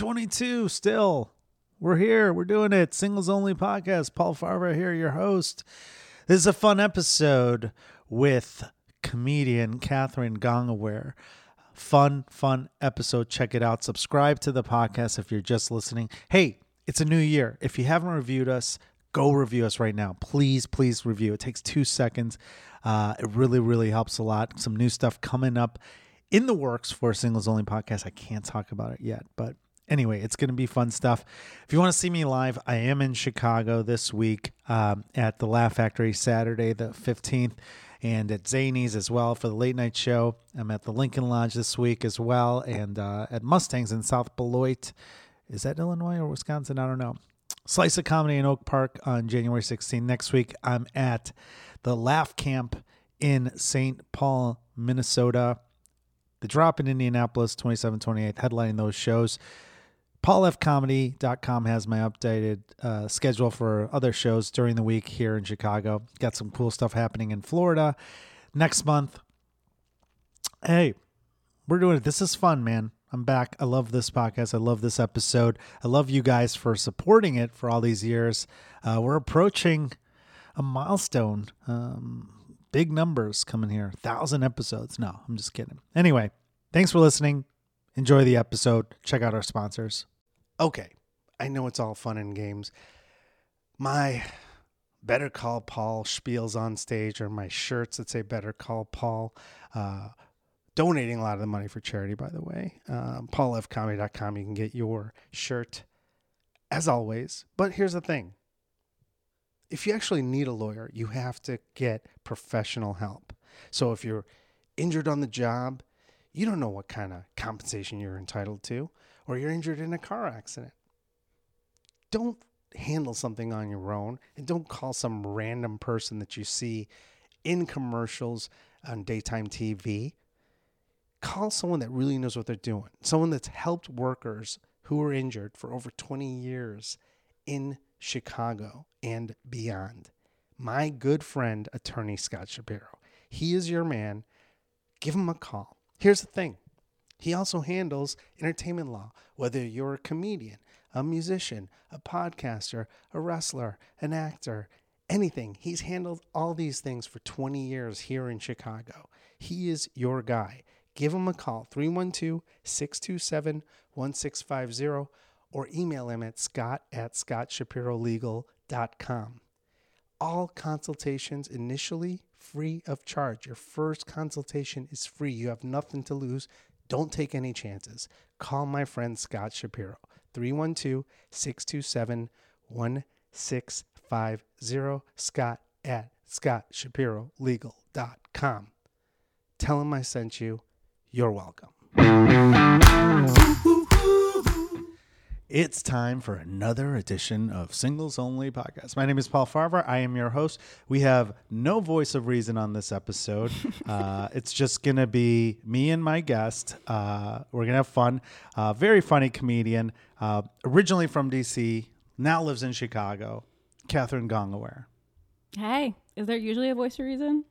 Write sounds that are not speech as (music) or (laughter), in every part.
2022 still. We're here. We're doing it. Singles only podcast. Paul Farahvar here, your host. This is a fun episode with comedian Catherine Gongaware. Fun, fun episode. Check it out. Subscribe to the podcast if you're just listening. Hey, it's a new year. If you haven't reviewed us, go review us right now. Please, please review. It takes two seconds. Uh, it really, really helps a lot. Some new stuff coming up in the works for Singles Only podcast. I can't talk about it yet, but anyway, it's going to be fun stuff. If you want to see me live, I am in Chicago this week um, at the Laugh Factory Saturday, the 15th, and at Zanies as well for the late night show. I'm at the Lincoln Lodge this week as well, and uh, at Mustangs in South Beloit. Is that Illinois or Wisconsin? I don't know. Slice of Comedy in Oak Park on January 16th. Next week, I'm at the Laugh Camp in St. Paul, Minnesota. The Drop in Indianapolis, 27 28th, headlining those shows. PaulFComedy.com has my updated uh, schedule for other shows during the week here in Chicago. Got some cool stuff happening in Florida next month. Hey, we're doing it. This is fun, man. I'm back. I love this podcast. I love this episode. I love you guys for supporting it for all these years. Uh, we're approaching a milestone. Um, big numbers coming here. Thousand episodes. No, I'm just kidding. Anyway, thanks for listening. Enjoy the episode. Check out our sponsors. Okay, I know it's all fun and games. My Better Call Paul spiels on stage, or my shirts that say Better Call Paul. Uh, donating a lot of the money for charity, by the way. Um, PaulFComedy.com. You can get your shirt as always. But here's the thing if you actually need a lawyer, you have to get professional help. So if you're injured on the job, you don't know what kind of compensation you're entitled to, or you're injured in a car accident. Don't handle something on your own and don't call some random person that you see in commercials on daytime TV. Call someone that really knows what they're doing, someone that's helped workers who are injured for over 20 years in Chicago and beyond. My good friend, attorney Scott Shapiro. He is your man. Give him a call. Here's the thing he also handles entertainment law, whether you're a comedian, a musician, a podcaster, a wrestler, an actor, anything. He's handled all these things for 20 years here in Chicago. He is your guy. Give him a call, 312 627 1650 or email him at scott at scottshapirolegal.com. All consultations initially free of charge. Your first consultation is free. You have nothing to lose. Don't take any chances. Call my friend Scott Shapiro, 312 627 1650. Scott at scottshapirolegal.com. Tell him I sent you. You're welcome. It's time for another edition of Singles Only Podcast. My name is Paul Farahvar. I am your host. We have no voice of reason on this episode. (laughs) uh, it's just going to be me and my guest. Uh, we're going to have fun. Uh, very funny comedian, uh, originally from DC, now lives in Chicago, Catherine Gongaware. Hey, is there usually a voice of reason?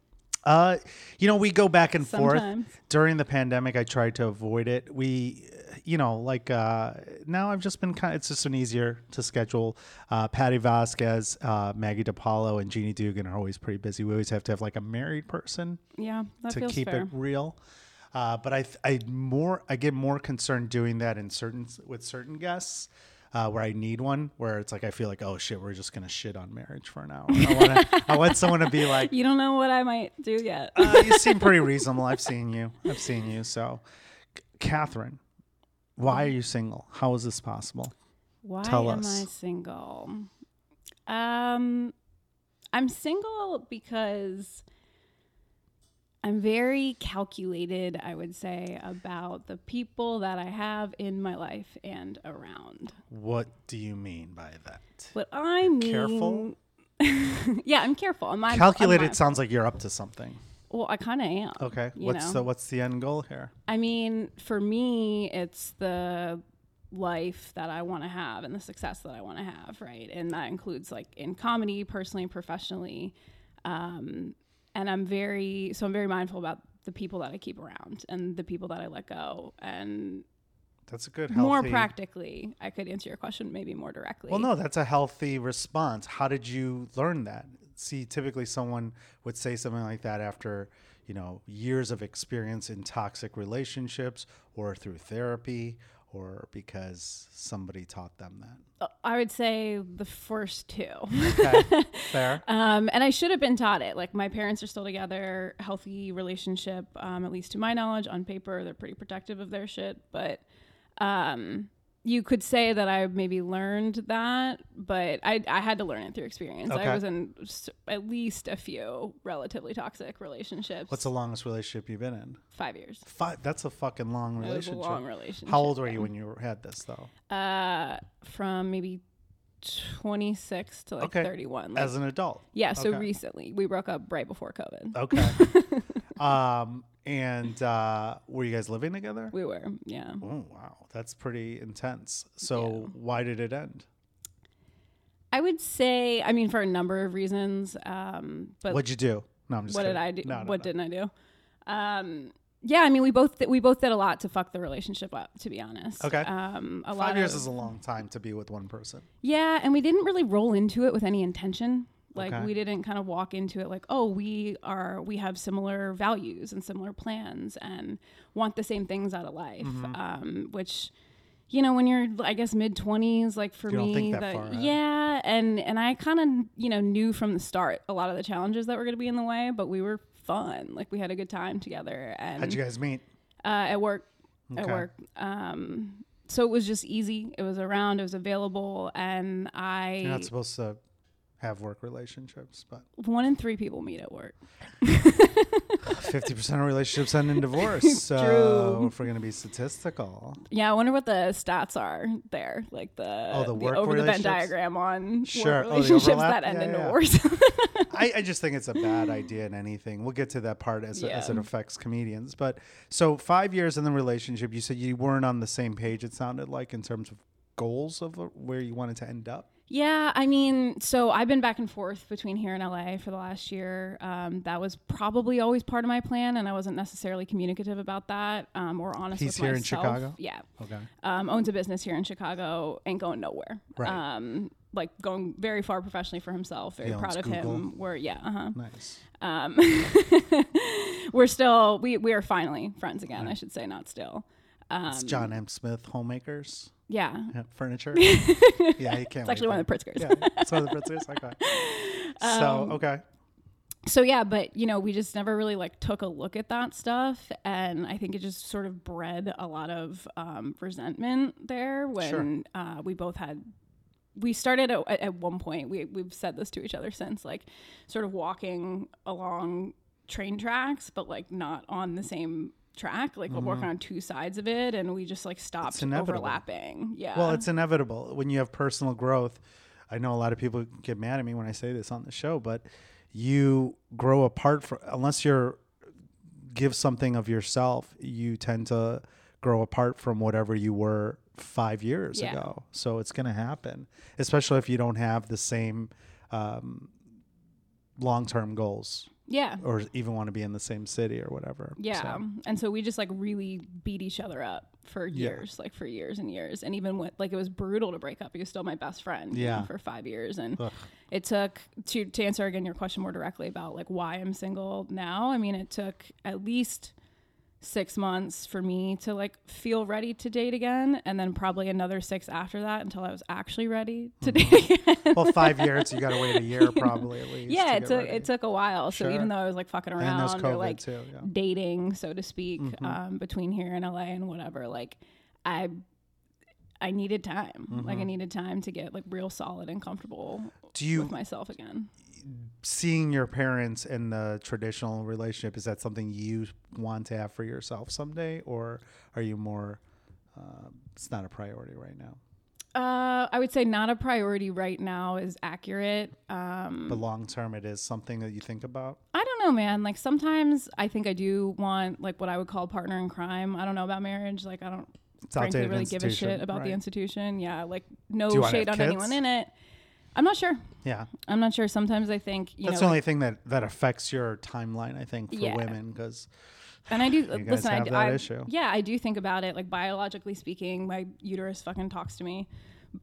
Uh, you know, we go back and Sometimes. forth. During the pandemic, I tried to avoid it. We, you know, like uh, now I've just been kind. of, It's just been easier to schedule. Uh, Patti Vasquez, uh, Maggie DePaulo, and Jeannie Dugan are always pretty busy. We always have to have like a married person Yeah, that to keep fair. it real. Uh, but I, I more, I get more concerned doing that in certain with certain guests. Uh, where I need one, where it's like I feel like, oh shit, we're just gonna shit on marriage for an hour. I want, I want someone to be (laughs) like, You don't know what I might do yet. uh, you (laughs) seem pretty reasonable. I've seen you. I've seen you. So, C- Catherine, why are you single? How is this possible? Why tell am us. I single? Um, I'm single because I'm very calculated, I would say, about the people that I have in my life and around. What do you mean by that? What I mean, Careful? (laughs) yeah, I'm careful. I'm, Calculated I'm- sounds like you're up to something. well, I kind of am. Okay. What's know? the what's the end goal here? I mean, for me, it's the life that I want to have and the success that I want to have, right? And that includes like in comedy, personally, and professionally. Um, and I'm very, so I'm very mindful about the people that I keep around and the people that I let go. And That's a good healthy. more practically, I could answer your question maybe more directly. Well, no, that's a healthy response. How did you learn that? See, typically someone would say something like that after, you know, years of experience in toxic relationships or through therapy or because somebody taught them that. Uh, I would say the first two. Okay. (laughs) Fair. Um, and I should have been taught it. Like my parents are still together, healthy relationship, um, at least to my knowledge. On paper, they're pretty protective of their shit, but um, you could say that I maybe learned that, but I, I had to learn it through experience. Okay. I was in at least a few relatively toxic relationships. What's the longest relationship you've been in? five years? Five. That's a fucking long It was a relationship. long relationship. How old were you when you had this though? Uh, from maybe twenty six to like Okay. thirty one. Like, As an adult. yeah, so okay. recently we broke up right before COVID. Okay. (laughs) um, and uh, were you guys living together? We were, yeah. Oh wow, that's pretty intense. So Yeah. why did it end? I would say, I mean, for a number of reasons. Um, but What'd you do? No, I'm just. what did. I do? No, no, what no. didn't I do? Um, yeah, I mean, we both we both did a lot to fuck the relationship up. To be honest, Okay. Um, a lot Five years of, is a long time to be with one person. yeah, and we didn't really roll into it with any intention. Like Okay. we didn't kind of walk into it like, oh, we are we have similar values and similar plans and want the same things out of life. Mm-hmm. Um, which, you know, when you're I guess mid twenties, like for me, that the- yeah, and and I kind of you know knew from the start a lot of the challenges that were going to be in the way, but we were fun. Like we had a good time together, and How'd you guys meet? uh, at work. At Okay. work. Um, so it was just easy. It was around. It was available, and I You're not supposed to have work relationships, but one in three people meet at work. (laughs) fifty percent of relationships end in (laughs) divorce. So True. if we're gonna be statistical, Yeah, I wonder what the stats are there, like the Oh, the work over the Venn diagram on Sure. Oh, relationships that end Yeah, in yeah. divorce. (laughs) I, I just think it's a bad idea in anything. We'll get to that part as, as it affects comedians. But so five years in the relationship, you said you weren't on the same page. It sounded like in terms of goals of uh, where you wanted to end up. Yeah, I mean, so I've been back and forth between here and LA for the last year. Um, that was probably always part of my plan, and I wasn't necessarily communicative about that um, or honest He's with here in. Chicago? Yeah, Okay. um, owns a business here in Chicago, ain't going nowhere. Right. Um, like going very far professionally for himself. Very proud of Google. him. We're yeah, uh huh. Nice. Um, (laughs) we're still we we are finally friends again. I should say, not still. Um, It's John M. Smyth Homemakers Yeah, (laughs) yeah, Furniture. yeah, he can't. it's actually one of the Pritzkers. Yeah, it's one of the Pritzkers. Okay. so Um, okay. so yeah but you know we just never really like took a look at that stuff and i think it just sort of bred a lot of um, resentment there when uh, we both had we started at, at one point we, we've said this to each other since like sort of walking along train tracks but like not on the same track like we're working on two sides of it and we just like stopped Mm-hmm. overlapping yeah Well, it's inevitable when you have personal growth. I know a lot of people get mad at me when I say this on the show, but you grow apart from unless you're give something of yourself, you tend to grow apart from whatever you were five years Yeah. ago. So it's going to happen, especially if you don't have the same um, long term goals yeah or even want to be in the same city or whatever. Yeah. So, And so we just like really beat each other up for Yeah. years, like for years and years. And even when like it was brutal to break up, he was still my best friend you know, Yeah. for five years. And Ugh. it took to to answer again your question more directly about like why I'm single now. I mean, it took at least six months for me to like feel ready to date again and then probably another six after that until i was actually ready to Mm-hmm. date again (laughs) well, five (laughs) years, you got to wait a year probably at least. yeah to it took ready. it took a while so Sure. even though i was like fucking around or like too. Yeah. dating, so to speak, Mm-hmm. um, between here and LA and whatever. Like, I, I needed time. Like, I needed time to get like real solid and comfortable Mm-hmm. Do you with myself again. Seeing your parents in the traditional relationship is that something you want to have for yourself someday, or are you more? Uh, it's not a priority right now. Uh, I would say not a priority right now is accurate. Um, But long term, it is something that you think about. I don't know, man. Like sometimes I think I do want like what I would call partner in crime. I don't know about marriage. Like I don't It's frankly really give a shit about the institution. Yeah, like no Do you wanna shade on kids? anyone in it. I'm not sure. Yeah, I'm not sure. Sometimes I think you that's know, the like- only thing that that affects your timeline. I think for Yeah. women because and I do listen. I, have do- that I- issue. Yeah, I do think about it. Like biologically speaking, my uterus fucking talks to me,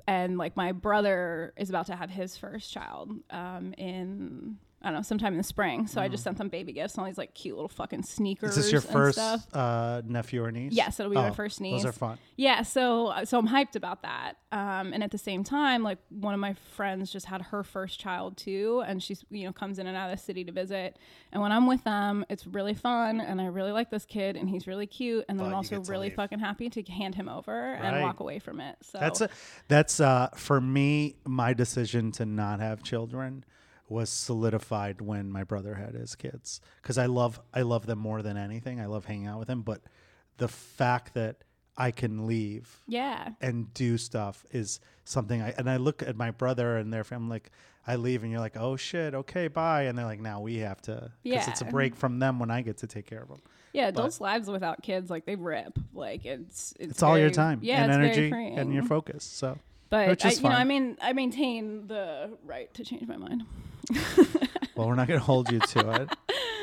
and like my brother is about to have his first child um, in I don't know sometime in the spring. So I just sent them baby gifts and all these like cute little fucking sneakers. Mm. is this your and first stuff. uh, nephew or niece? Yes, it'll be my Oh, first Those are niece. fun. Yeah, so so I'm hyped about that. Um, and at the same time, like one of my friends just had her first child too, and she's you know comes in and out of the city to visit. And when I'm with them, it's really fun, and I really like this kid, and he's really cute. And then But I'm you also get to really leave. fucking happy to hand him over Right. and walk away from it. So That's a, that's uh for me my decision to not have children was solidified when my brother had his kids cuz I love I love them more than anything. I love hanging out with them, but the fact that I can leave yeah, and do stuff is something I and I look at my brother and their family like I leave and you're like, "Oh shit, okay, bye." And they're like, "Now we have to cuz it's a break from them when I get to take care of them." yeah. Adults' lives without kids, like they rip. Like it's it's, It's, all your time Yeah, and very energy and your focus. So, But I, you know, I mean, I maintain the right to change my mind. Well, we're not going to hold you to it.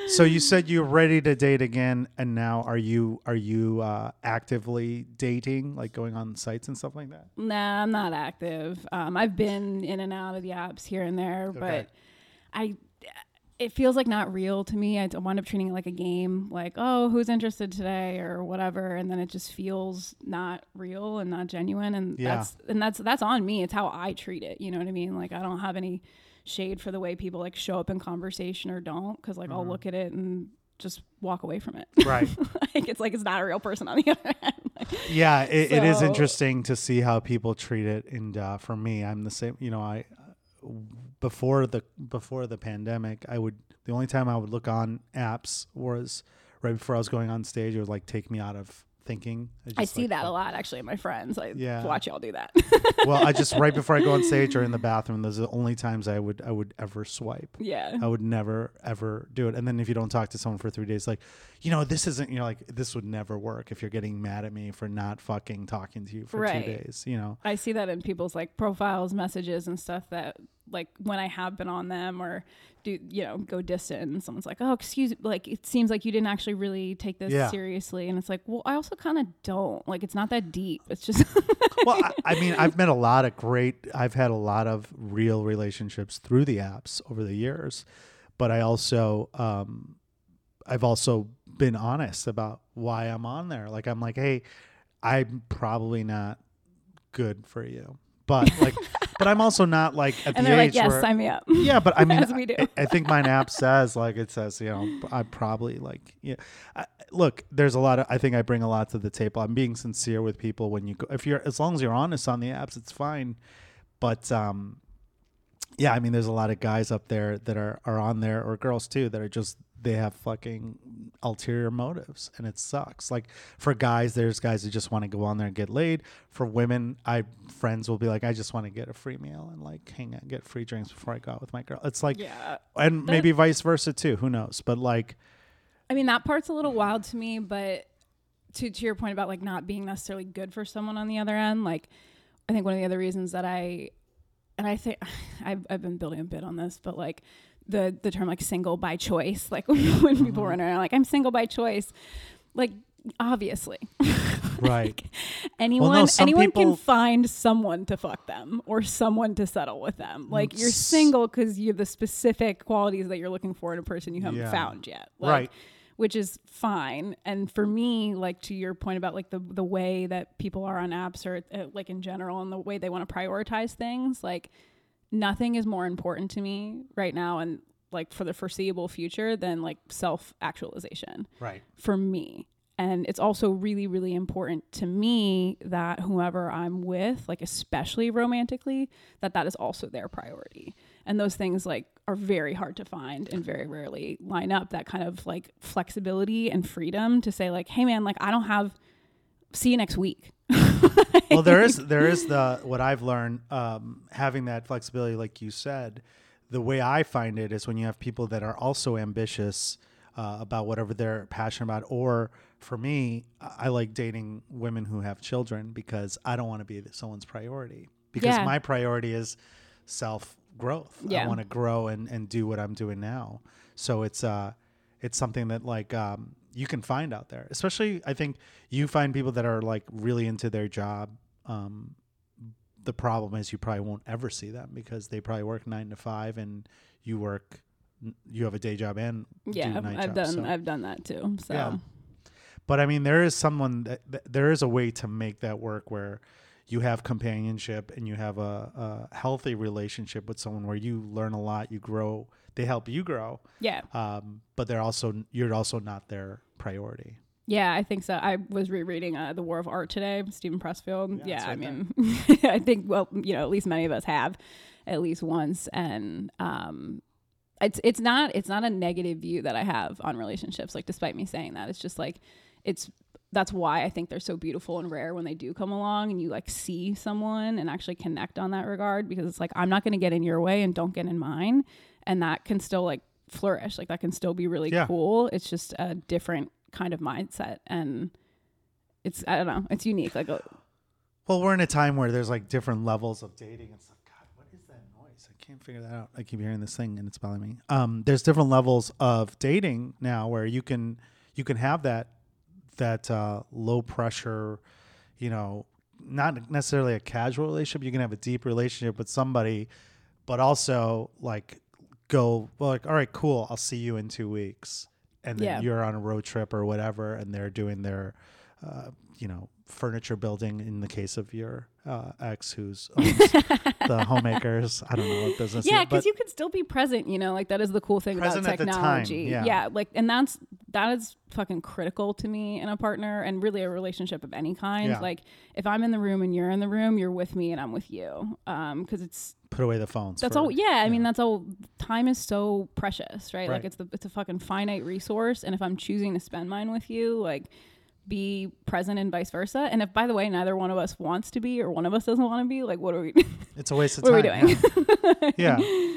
So you said you're ready to date again, and now are you are you uh, actively dating, like going on sites and stuff like that? Nah, I'm not active. Um, I've been in and out of the apps here and there, Okay. but I it feels like not real to me. I wind up treating it like a game, like oh, who's interested today or whatever, and then it just feels not real and not genuine, and Yeah. that's and that's that's on me. It's how I treat it. You know what I mean? Like I don't have any shade for the way people like show up in conversation or don't, because like Mm-hmm. I'll look at it and just walk away from it. Right. (laughs) like it's like it's not a real person on the (laughs) other end. Like, Yeah, it, it is interesting to see how people treat it, and uh, for me, I'm the same. You know, I before the before the pandemic, I would the only time I would look on apps was right before I was going on stage. It would like take me out of thinking. I just, see like, that a lot actually in my friends. I Yeah. watch y'all do that. (laughs) well, I just (laughs) right before I go on stage or in the bathroom, those are the only times I would I would ever swipe. yeah. I would never ever do it. And then if you don't talk to someone for three days, like, you know, this isn't. You're like, this would never work if you're getting mad at me for not fucking talking to you for Right. two days. You know, I see that in people's like profiles, messages, and stuff that like when I have been on them or do you know go distant and someone's like, oh excuse, like it seems like you didn't actually really take this Yeah. seriously, and it's like, well, I also kind of don't. Like it's not that deep. It's just (laughs) well, I, I mean, (laughs) I've met a lot of great. I've had a lot of real relationships through the apps over the years, but I also, um, I've also been honest about why I'm on there. Like, I'm like, hey, I'm probably not good for you, but like, (laughs) but I'm also not like at and the they're age like, yes, where. sign me up. yeah, but I (laughs) mean, As we do. I, I think mine app says like it says, you know, I probably like, yeah. I, look, there's a lot of. I think I bring a lot to the table. I'm being sincere with people when you go. If you're, as long as you're honest on the apps, it's fine. But um, yeah, I mean, there's a lot of guys up there that are are on there, or girls too, that are just they have fucking ulterior motives, and it sucks. Like for guys, there's guys that just want to go on there and get laid. For women, I friends will be like, I just want to get a free meal and like hang out, get free drinks before I go out with my girl. It's like, Yeah. and That- maybe vice versa too. Who knows? But like, I mean, that part's a little wild to me, but to to your point about like not being necessarily good for someone on the other end, like I think one of the other reasons that I and I think (sighs) I've I've been building a bit on this, but like the the term like single by choice, like (laughs) when, Mm-hmm. people run around like I'm single by choice, like obviously (laughs) right? anyone some anyone people- can find someone to fuck them or someone to settle with them. Like you're single because you have the specific qualities that you're looking for in a person you haven't Yeah. found yet. Like, Right. Which is fine. And for me, like to your point about like the the way that people are on apps or uh, like in general and the way they want to prioritize things, like nothing is more important to me right now and like for the foreseeable future than like self actualization Right. for me. And it's also really, really important to me that whoever I'm with, like especially romantically, that that is also their priority. And those things like are very hard to find and very rarely line up. That kind of like flexibility and freedom to say like, hey man, like I don't have. See you next week. (laughs) well there is there is the what i've learned um, having that flexibility like you said the way i find it is when you have people that are also ambitious uh, about whatever they're passionate about or for me i like dating women who have children because i don't want to be someone's priority because Yeah. my priority is self growth. Yeah. I want to grow and and do what I'm doing now. So it's uh it's something that like um you can find out there. Especially I think you find people that are like really into their job. Um the problem is you probably won't ever see them because they probably work 9 to 5 and you work you have a day job and Yeah, do night I've jobs, done so- I've done that too. So Yeah. but I mean, there is someone that, that there is a way to make that work where you have companionship and you have a, a healthy relationship with someone where you learn a lot, you grow, they help you grow, yeah. um, but they're also you're also not their priority. Yeah, I think so. I was rereading uh, The War of Art today, Steven Pressfield. Yeah, Yeah, it's I mean, (laughs) I think well, you know, at least many of us have at least once, and um, it's it's not it's not a negative view that I have on relationships. Like, despite me saying that, it's just like it's that's why I think they're so beautiful and rare when they do come along and you like see someone and actually connect on that regard because it's like I'm not going to get in your way and don't get in mine, and that can still like flourish. Like that can still be really Yeah. cool. It's just a different kind of mindset and it's I don't know, it's unique. Like uh, Well, we're in a time where there's like different levels of dating and stuff. God, what is that noise? I can't figure that out. I keep hearing this thing and it's bothering me. Um, there's different levels of dating now where you can you can have that that uh, low pressure, you know, not necessarily a casual relationship. You can have a deep relationship with somebody, but also like go well, like all right, cool. I'll see you in two weeks, and then Yeah. you're on a road trip or whatever, and they're doing their, uh, you know, furniture building. In the case of your uh, ex, who's (laughs) the homemakers, I don't know what business. yeah, because you can still be present. You know, like that is the cool thing about the time, technology. yeah. like, and that's that is fucking critical to me in a partner and really a relationship of any kind. Yeah. Like, if I'm in the room and you're in the room, you're with me and I'm with you. Um, because it's put away the phones. that's for- all. Yeah, I mean that's all. Time is so precious, right? Like it's the it's a fucking finite resource, and if I'm choosing to spend mine with you, like be present and vice versa. And if by the way neither one of us wants to be or one of us doesn't want to be, like what are we? (laughs) It's a waste of what are we doing? yeah. (laughs) Yeah.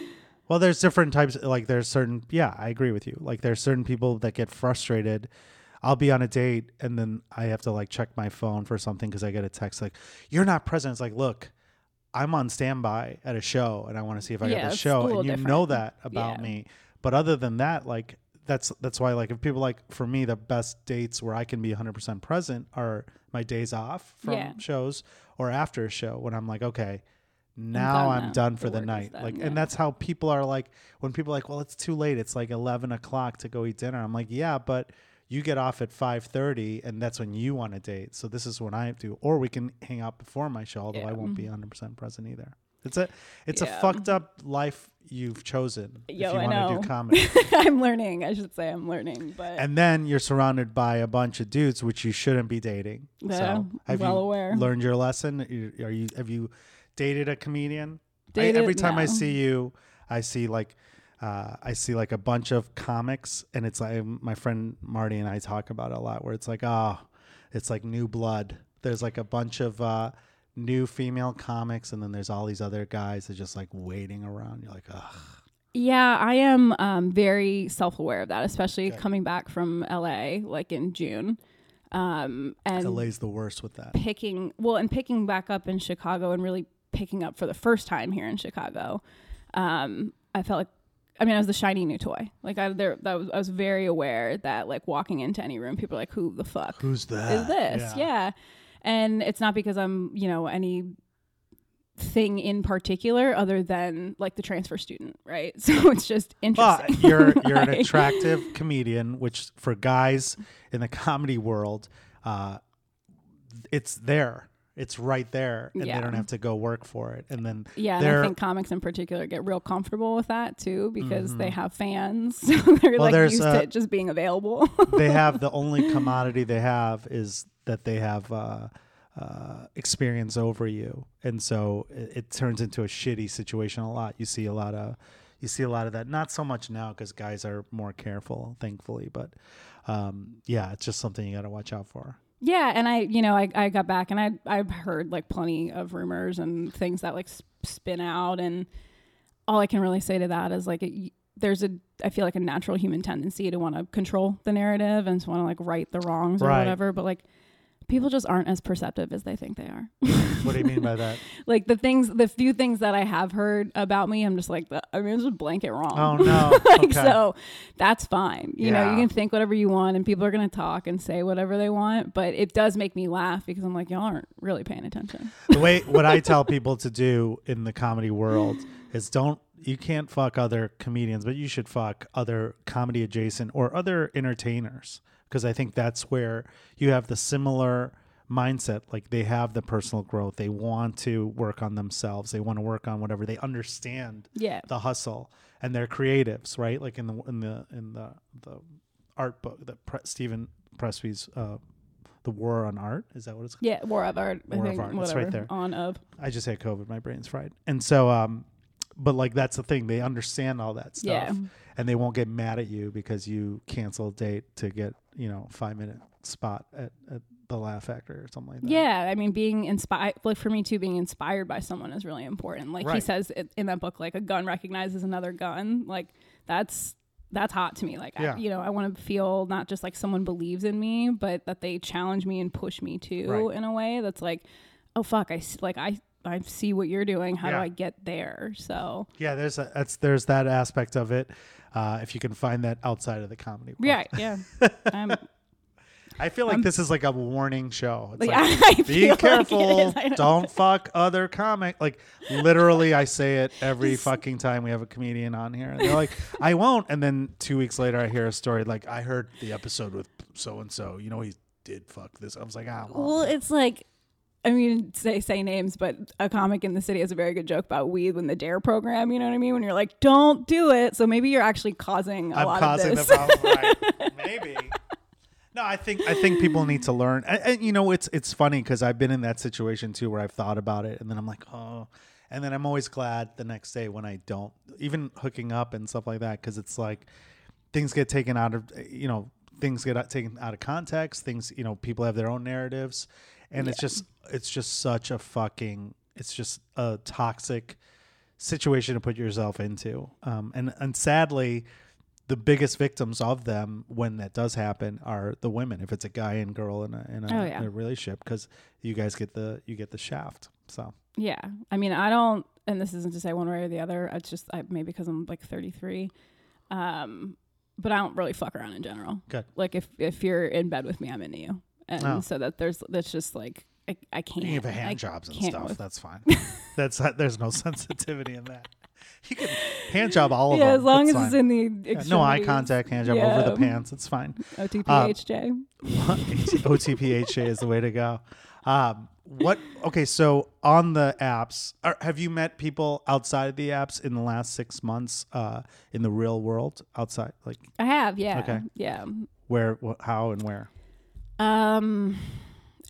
Well, there's different types. Like there's certain. Yeah, I agree with you. Like there's certain people that get frustrated. I'll be on a date and then I have to like check my phone for something because I get a text like, "You're not present." It's like, look, I'm on standby at a show and I want to see if I Yeah, got the show, and you different. know that about Yeah. me. But other than that, like that's that's why like if people like for me the best dates where I can be 100% present are my days off from Yeah. shows or after a show when I'm like, okay, now done I'm done for the is night. done, like, yeah. and that's how people are like when people are like, well, it's too late. It's like 11 o'clock to go eat dinner. I'm like, yeah, but you get off at 5:30, and that's when you want to date. So this is when I do, or we can hang out before my show. Although I won't be mm-hmm. 100 percent present either. It's a it's a fucked up life you've chosen Yo, if you want to do comedy. (laughs) I'm learning. I should say I'm learning, but and then you're surrounded by a bunch of dudes which you shouldn't be dating. Yeah, so have well you aware. learned your lesson? Are you have you dated a comedian? I, every time I see you, I see like uh, I see like a bunch of comics, and it's like my friend Marty and I talk about it a lot. Where it's like, oh, it's like new blood. There's like a bunch of uh, new female comics, and then there's all these other guys that just like waiting around. You're like, ugh. yeah, I am um, very self aware of that, especially Okay. coming back from LA like in June, um, and LA's the worst with that. picking well and picking back up in Chicago and really picking up for the first time here in Chicago. Um, I felt like I mean I was the shiny new toy. Like I there that was, I was very aware that like walking into any room people are like who the fuck Who's that? is this? Yeah. And it's not because I'm, you know, any thing in particular other than like the transfer student, right? (laughs) So it's just interesting. you're (laughs) you're an attractive comedian, which for guys in the comedy world, uh, it's there. It's right there, and they don't have to go work for it. And then Yeah, and I think comics in particular get real comfortable with that too because they Mhm. have fans. (laughs) So they're Well, like used uh, to it just being available. (laughs) they have the only (laughs) commodity they have is that they have uh, uh, experience over you, and so it, it turns into a shitty situation a lot. You see a lot of you see a lot of that. Not so much now because guys are more careful, thankfully, but um, yeah, it's just something you got to watch out for. Yeah, and I, you know, I, I got back and I I've heard like plenty of rumors and things that like sp- spin out and all I can really say to that is like it, there's a I feel like a natural human tendency to want to control the narrative and to want to like right the wrongs or Right. whatever, but like people just aren't as perceptive as they think they are. What do you mean by (laughs) that? like the things, the few things that I have heard about me, I'm just like, I mean, it's just blanket wrong. Oh no. (laughs) like okay. so that's fine you know you can think whatever you want and people are going to talk and say whatever they want but it does make me laugh because i'm like y'all aren't really paying attention the way what I tell (laughs) people to do in the comedy world is don't you can't fuck other comedians, but you should fuck other comedy adjacent or other entertainers because I think that's where you have the similar mindset like they have the personal growth they want to work on themselves they want to work on whatever they understand yeah the hustle and they're creatives right like in the in the in the the art book that Pre- Steven Pressby's uh the war on art is that what it's called yeah war of art i War of think Art, it's right there. on of I just had COVID. My brain's fried. And so, um, but like that's the thing. They understand all that stuff, Yeah. and they won't get mad at you because you cancel a date to get you know five minute spot at, at the Laugh Factory or something like that. yeah i mean being inspired like for me too being inspired by someone is really important like he says it, in that book like a gun recognizes another gun like that's that's hot to me like Yeah. I, you know i want to feel not just like someone believes in me but that they challenge me and push me too Right. in a way that's like oh fuck i like i i see what you're doing how Yeah. do i get there so yeah. There's a, that's there's that aspect of it. Uh, if you can find that outside of the comedy, world. yeah yeah (laughs) i'm I feel like I'm- this is like a warning show. It's like, (laughs) like, I be like careful, know. don't fuck other comic. Like literally, I say it every fucking time we have a comedian on here. And they're like, I won't. And then two weeks later, I hear a story like, I heard the episode with so and so. You know, he did fuck this. I was like, ah, well, Well, it's like, I mean, say say names, but a comic in the city has a very good joke about weed when the Dare program. You know what I mean? When you're like, don't do it. So maybe you're actually causing a I'm lot causing of the problem. Right? (laughs) Maybe. No, I think I think people need to learn, and, and you know, it's it's funny because I've been in that situation too, where I've thought about it, and then I'm like, oh, and then I'm always glad the next day when I don't, even hooking up and stuff like that, because it's like things get taken out of, you know, things get taken out of context. Things, you know, people have their own narratives, and it's just it's just such a fucking, it's just a toxic situation to put yourself into, um, and and sadly the biggest victims of them when that does happen are the women if it's a guy and girl in a in a, Oh, yeah. in a relationship because you guys get the you get the shaft so yeah. I mean, I don't, and this isn't to say one way or the other. It's just I, maybe because I'm like 33. Um, but I don't really fuck around in general. Good. Like if if you're in bed with me, I'm into you, and Oh. so that there's that's just like I, I can't. you have I hand jobs and stuff with- that's fine (laughs) that's there's no (laughs) sensitivity in that you can hand job all of yeah, them as long That's as it's in the Yeah, no eye contact hand job over the pants it's fine (laughs) OTPHJ. OTPHA is the way to go um, what okay so on the apps are, have you met people outside of the apps in the last six months uh, in the real world outside like I have, yeah. Okay. Yeah. where wh- how and where Um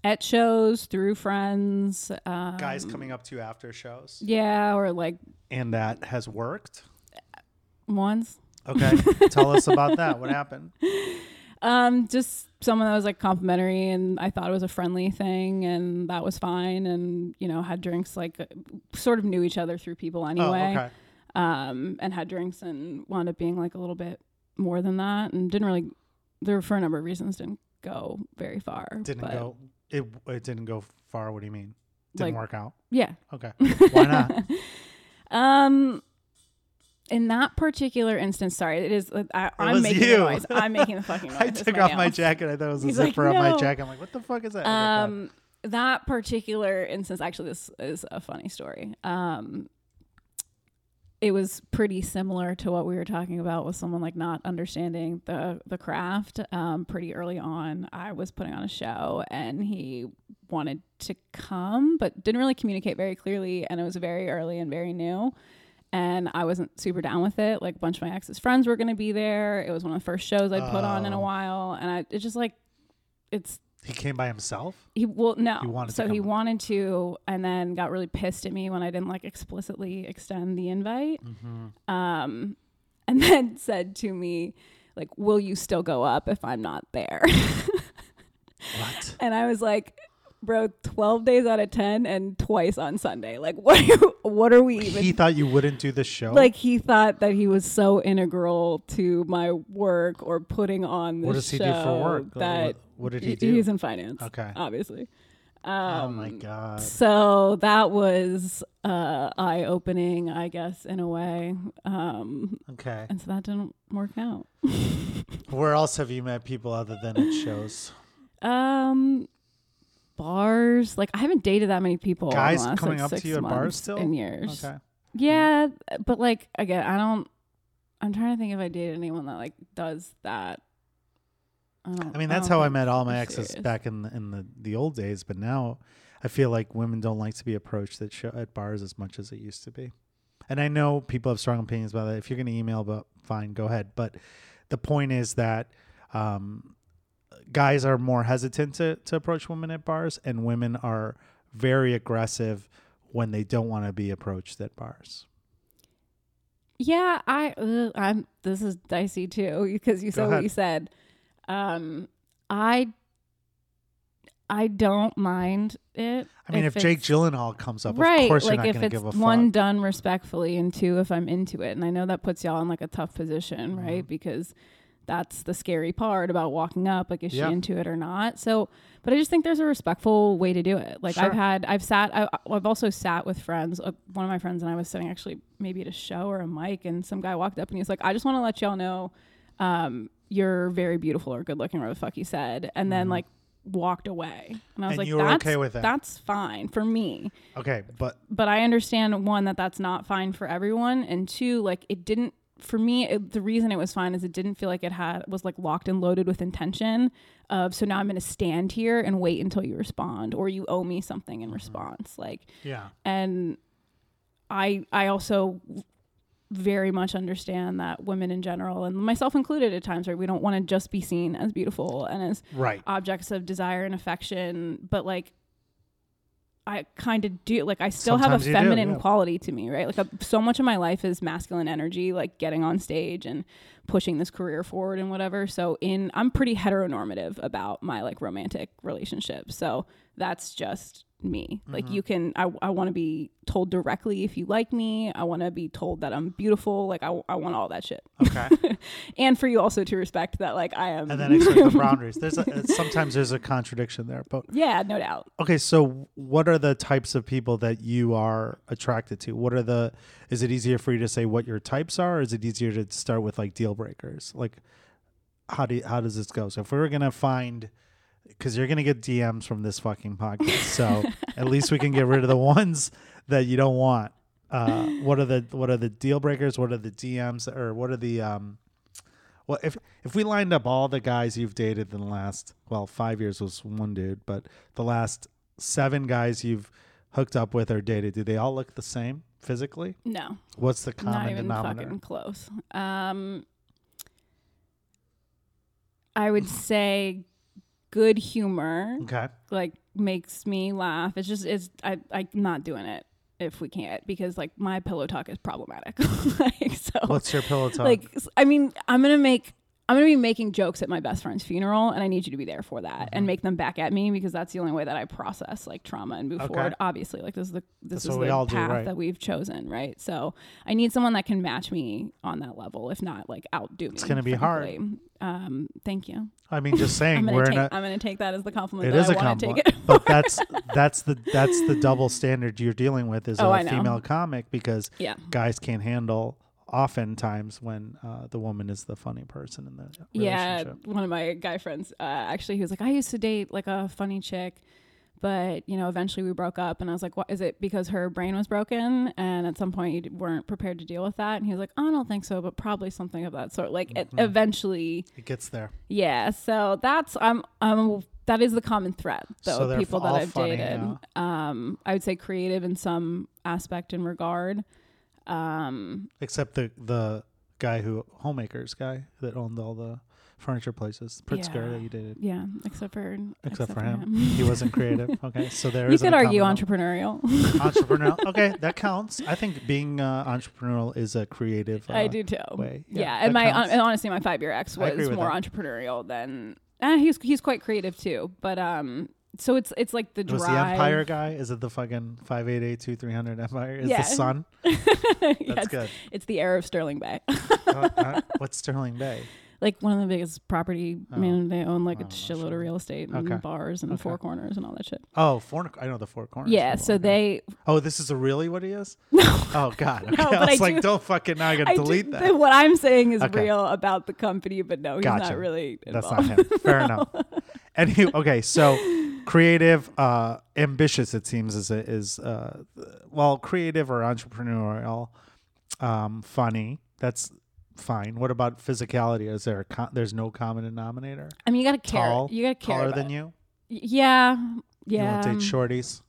at shows through friends. Um, guys coming up to you after shows Yeah, or like and that has worked once. okay (laughs) tell us about that what happened Um, just someone that was like complimentary and I thought it was a friendly thing and that was fine and you know, had drinks like sort of knew each other through people anyway. oh okay Um and had drinks and wound up being like a little bit more than that and didn't really there for a number of reasons didn't go very far. didn't go it, it didn't go far what do you mean didn't Like- work out Yeah. okay (laughs) why not um, in that particular instance, sorry, it is. I, I'm making you. the noise. (laughs) I'm making the fucking noise. i took off my jacket i thought it was a He's like, zipper on my jacket i'm like what the fuck is that Okay. Um, that particular instance, actually, this is a funny story. Um, it was pretty similar to what we were talking about with someone like not understanding the the craft. Um, pretty early on, I was putting on a show, and he wanted to come, but didn't really communicate very clearly, and it was very early and very new. And I wasn't super down with it. Like a bunch of my ex's friends were going to be there. It was one of the first shows I'd put on in a Oh. while, and I it's just like it's he came by himself he well no. He wanted to so he come. wanted to, and then got really pissed at me when I didn't like explicitly extend the invite. mm-hmm. Um, (laughs) and then said to me, like, "Will you still go up if I'm not there?" (laughs) what and I was like, bro, twelve days out of ten, and twice on Sunday. Like, (laughs) what? Are you, what are we even? He thought you wouldn't do the show. like he thought that he was so integral to my work or putting on this what does he do for work? that what, what did he do? he's in finance. Okay. obviously. oh Um, my god. So that was uh, eye opening, I guess, in a way. Um, Okay. and so that didn't work out. (laughs) Where else have you met people other than at shows? Um, bars. Like I haven't dated that many people. Guys last, coming like, up to you at bars still? In years. Okay. Yeah, but like again, I don't. I'm trying to think if I dated anyone that like does that. I, I mean, that's don't how I met all my exes serious. back in the, in the, the old days, but now I feel like women don't like to be approached at show, at bars as much as it used to be. And I know people have strong opinions about that. If you're going to email, but fine, go ahead. But the point is that um, guys are more hesitant to, to approach women at bars, and women are very aggressive when they don't want to be approached at bars. Yeah, I ugh, I'm this is dicey too because you Go said what you said. Um I I don't mind it. I mean, if, Jake it's- Gyllenhaal comes up, right, of course like you're not if going to it's give a one fuck. done respectfully and two if I'm into it. And I know that puts y'all in like a tough position, Mm-hmm. right? Because that's the scary part about walking up like is Yeah. she into it or not so but i just think there's a respectful way to do it like Sure. i've had i've sat I, i've also sat with friends uh, one of my friends and i was sitting actually maybe at a show or a mic and some guy walked up and he was like i just want to let y'all know um, you're very beautiful or good looking or the fuck he said and then like walked away and i was Mm-hmm. And like you were that's okay with that? that's fine for me Okay, but but I understand one that that's not fine for everyone, and two, like it didn't for me. It, the reason it was fine is it didn't feel like it had was like locked and loaded with intention of so now I'm going to stand here and wait until you respond or you owe me something in mm-hmm. response, like yeah. and I I also very much understand that women in general and myself included at times right we don't want to just be seen as beautiful and as Right. objects of desire and affection, but like I kind of do like I still Sometimes have a do, feminine yeah. quality to me, right? Like a, so much of my life is masculine energy, like getting on stage and pushing this career forward and whatever. So in I'm pretty heteronormative about my like romantic relationship. So that's just me. Like Mm-hmm. you can I I want to be told directly if you like me. I want to be told that I'm beautiful. Like I I want all that shit. Okay. (laughs) and for you also to respect that like I am and then expect the (laughs) boundaries. There's a, sometimes there's a contradiction there, but Yeah, no doubt. okay. So, what are the types of people that you are attracted to? What are the? Is it easier for you to say what your types are, or is it easier to start with like deal breakers? Like, how do you, how does this go? So, if we were gonna find, because you're gonna get DMs from this fucking podcast, so (laughs) at least we can get rid of the ones that you don't want. Uh, what are the what are the deal breakers? What are the DMs or what are the um? Well, if if we lined up all the guys you've dated in the last well five years was one dude, but the last seven guys you've hooked up with or dated, do they all look the same physically? No. What's the not common even denominator? fucking close. Um, I would say good humor Okay, like makes me laugh. It's just it's I I'm not doing it if we can't because like my pillow talk is problematic. (laughs) like so what's your pillow talk? like I mean I'm gonna make I'm gonna be making jokes at my best friend's funeral, and I need you to be there for that Mm-hmm. and make them back at me because that's the only way that I process like trauma and move Okay. forward. Obviously, like this is the this That's is the all do, path right. that we've chosen, right? So I need someone that can match me on that level, if not like outdo me. It's gonna be hard. Um, thank you. I mean, just saying (laughs) I'm gonna we're take a. I'm gonna take that as the compliment. It that is I a compliment, Take it. but that's (laughs) that's the that's the double standard you're dealing with as Oh, a female comic because yeah. guys can't handle oftentimes when uh, the woman is the funny person in the Yeah, one of my guy friends, uh, actually, he was like, I used to date like a funny chick, but you know, eventually we broke up. And I was like, what is it because her brain was broken? And at some point you weren't prepared to deal with that. And he was like, I don't think so, but probably something of that sort. Like it Mm-hmm. eventually, It gets there. yeah. So that's, I'm, um, that is the common thread though, So people that I've funny, dated. yeah. Um, I would say creative in some aspect and regard. Um, Except the the guy who homemakers guy that owned all the furniture places, Pritzker Yeah. that you dated. yeah, except for, Except, for him, he wasn't (laughs) creative. Okay, so there you could argue entrepreneurial. entrepreneurial. (laughs) Okay, that counts. I think being uh, entrepreneurial is a creative. Uh, I do too. way. Yeah, Yeah, and my counts. and honestly, my five year ex was more that. entrepreneurial than. Eh, he's he's quite creative too, but um, so it's it's like the drive. Was the Empire guy? Is it the fucking five eight eight two three hundred Empire? Is Yeah. the sun? (laughs) Yeah, That's it's, good. it's the heir of Sterling Bay. Uh, (laughs) uh, what's Sterling Bay? like one of the biggest property. I Oh. mean, they own like Oh, a shitload sure. of real estate and Okay. bars and Okay. four corners and all that shit. Oh, four. I know the four corners. yeah, so they. Oh, this is a really what he is? (laughs) No, Oh God. Okay. No, I was I like, do- don't fucking now I gotta I do- delete that. What I'm saying is Okay. real about the company, but no, he's Gotcha. not really. That's not him. Fair enough. And he, okay, so creative, uh, ambitious. It seems is is uh, well, creative or entrepreneurial, um, funny. That's fine. What about physicality? Is there a co- there's no common denominator? I mean, you gotta care. Tall, you gotta care. taller than it. you. Y- Yeah, You yeah. want to date shorties?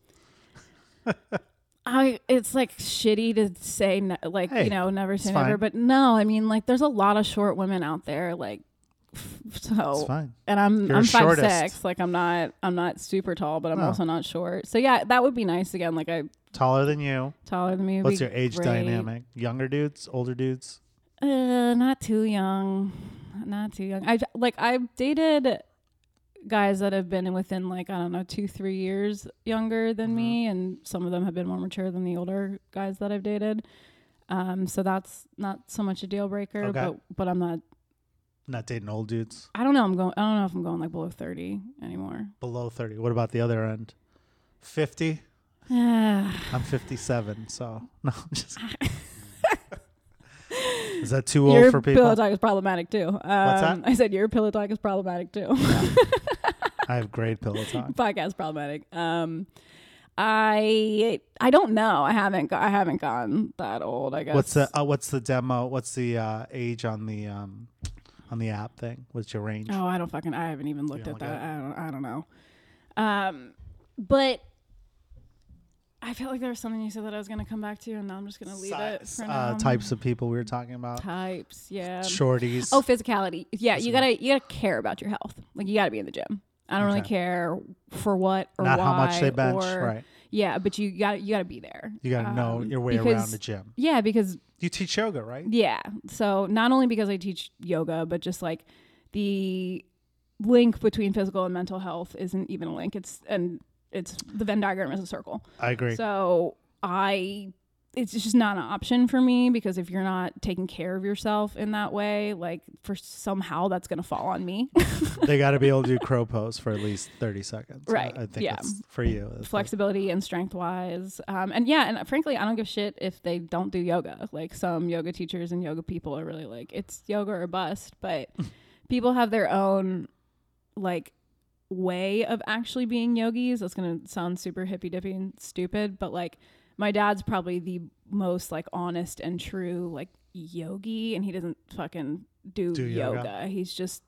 I it's like shitty to say ne- like Hey, you know never say never, but no, I mean like there's a lot of short women out there like (laughs) f- It's so fine. and I'm You're I'm five shortest. six like I'm not I'm not super tall but I'm No. also not short so yeah that would be nice again like I Taller than you. taller than me What's your age great. dynamic? Younger dudes, older dudes? Uh, not too young, not too young. I've like I've dated guys that have been within like I don't know two three years younger than me, Mm-hmm. and some of them have been more mature than the older guys that I've dated. Um, so that's not so much a deal breaker, Okay. but but I'm not. Not dating old dudes I don't know. I'm going. I don't know if I'm going like below thirty anymore. below thirty. What about the other end? Fifty. Yeah. (sighs) I'm 57, so (laughs) no, I'm just. (laughs) is that too old Your for people? pillow talk is problematic too. Um, that? I said your pillow talk is problematic too. (laughs) I have great pillow talk. podcast problematic. Um, I I don't know. I haven't go- I haven't gone that old. I guess. What's the uh, what's the demo? What's the uh, age on the um on the app thing? What's your range? Oh, I don't fucking. I haven't even looked at look that. at I don't. I don't know. Um, but I felt like there was something you said that I was gonna come back to, and now I'm just gonna leave it for uh, types of people we were talking about. types. Yeah. Shorties. Oh, physicality. Yeah, you gotta you gotta care about your health. Like you gotta be in the gym. I don't really care for what or not why how much they bench. right. Yeah, but you got you got to be there. You got to know Um, your way because- around the gym. Yeah, because You teach yoga, right? Yeah. So not only because I teach yoga, but just like the link between physical and mental health isn't even a link. It's and it's the Venn diagram is a circle. I agree. So I it's just not an option for me because if you're not taking care of yourself in that way, like for somehow that's gonna fall on me. (laughs) they got to be able to do crow pose for at least 30 seconds. Right, I think yeah. for you. That's like- Flexibility and strength wise. Um, and yeah, and frankly, I don't give shit if they don't do yoga. Like some yoga teachers and yoga people are really like, it's yoga or bust. But (laughs) people have their own like way of actually being yogis. That's gonna sound super hippy dippy and stupid, but like my dad's probably the most like honest and true like yogi, and he doesn't fucking do, Do yoga. yoga. He's just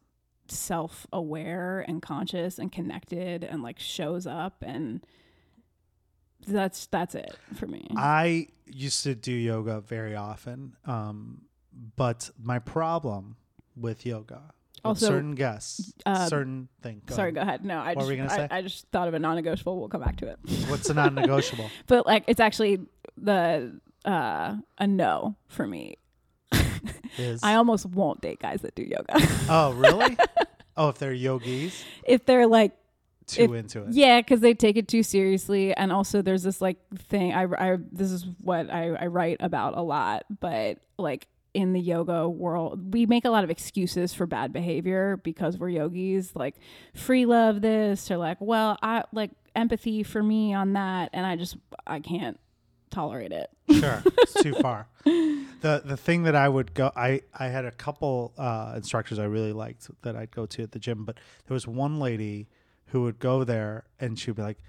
self aware and conscious and connected and like shows up and that's that's it for me. I used to do yoga very often, um, but my problem with yoga, Also, certain guests, uh, certain thing. go Sorry, ahead. go ahead. No, I What just were we gonna I, say? I just thought of a non-negotiable. We'll come back to it. What's a non-negotiable? (laughs) But like it's actually the uh a no for me. Is I almost won't date guys that do yoga. oh really? (laughs) oh, if they're yogis, if they're like too If- into it. Yeah, because they take it too seriously, and also there's this like thing. I, I this is what I, I write about a lot, but like in the yoga world, we make a lot of excuses for bad behavior because we're yogis. Like free love this, or like, well, I like empathy for me on that, and I just I can't tolerate it. Sure, it's too far. (laughs) The the thing that I would go, I I had a couple uh, instructors I really liked that I'd go to at the gym, but there was one lady who would go there and she would be like,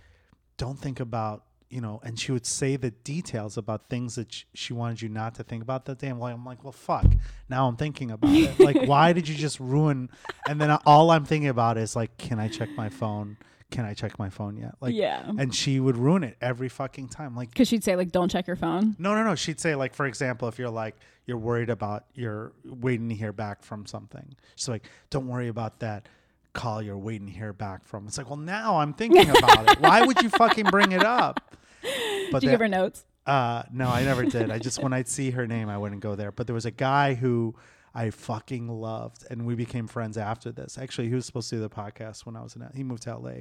"Don't think about." You know, and she would say the details about things that sh- she wanted you not to think about that day. I'm like, I'm like, well, fuck. Now I'm thinking about it. Like, (laughs) why did you just ruin? (laughs) And then all I'm thinking about is like, can I check my phone? Can I check my phone yet? Like, yeah, and she would ruin it every fucking time. Like, because she'd say like, don't check your phone. no, no, no. She'd say, like, for example, if you're like, you're worried about, you're waiting to hear back from something. She's like, don't worry about that call you're waiting to hear back from. It's like, well, now I'm thinking about it. Why would you (laughs) fucking bring it up? But Did you that- give her notes? uh, no, I never did. I just, when I'd see her name, I wouldn't go there. But there was a guy who I fucking loved, and we became friends after this. Actually, he was supposed to do the podcast when I was in, he moved to LA.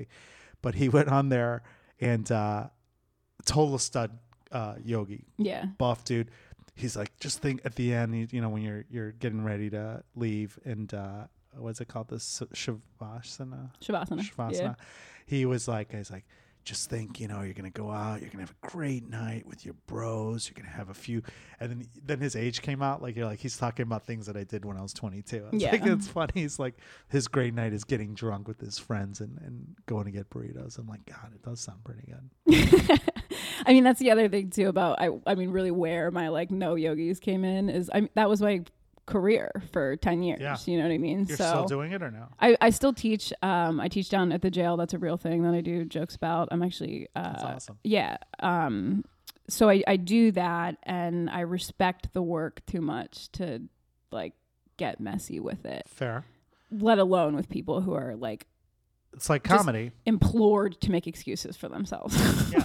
but he (laughs) went on there and uh, total stud uh, yogi Yeah. buff dude. He's like, just think at the end, you, you know, when you're you're getting ready to leave, and uh, what's it called? The shavasana. Shavasana. Shavasana. Yeah. He was like, he's like, just think, you know, you're gonna go out, you're gonna have a great night with your bros, you're gonna have a few, and then then his age came out, like you're like he's talking about things that I did when I was 22. (laughs) I Yeah. think it's funny. He's like, his great night is getting drunk with his friends and and going to get burritos. I'm like, God, it does sound pretty good. (laughs) I mean, that's the other thing too about I. I mean, really, where my like no yogis came in is I. That was my career for ten years. Yeah. You know what I mean? You're so still doing it or no? I, I still teach. Um, I teach down at the jail. That's a real thing that I do jokes about. I'm actually. Uh, That's awesome. Yeah. Um, so I, I do that, and I respect the work too much to like get messy with it. Fair. Let alone with people who are like It's like comedy. implored to make excuses for themselves. (laughs) yeah.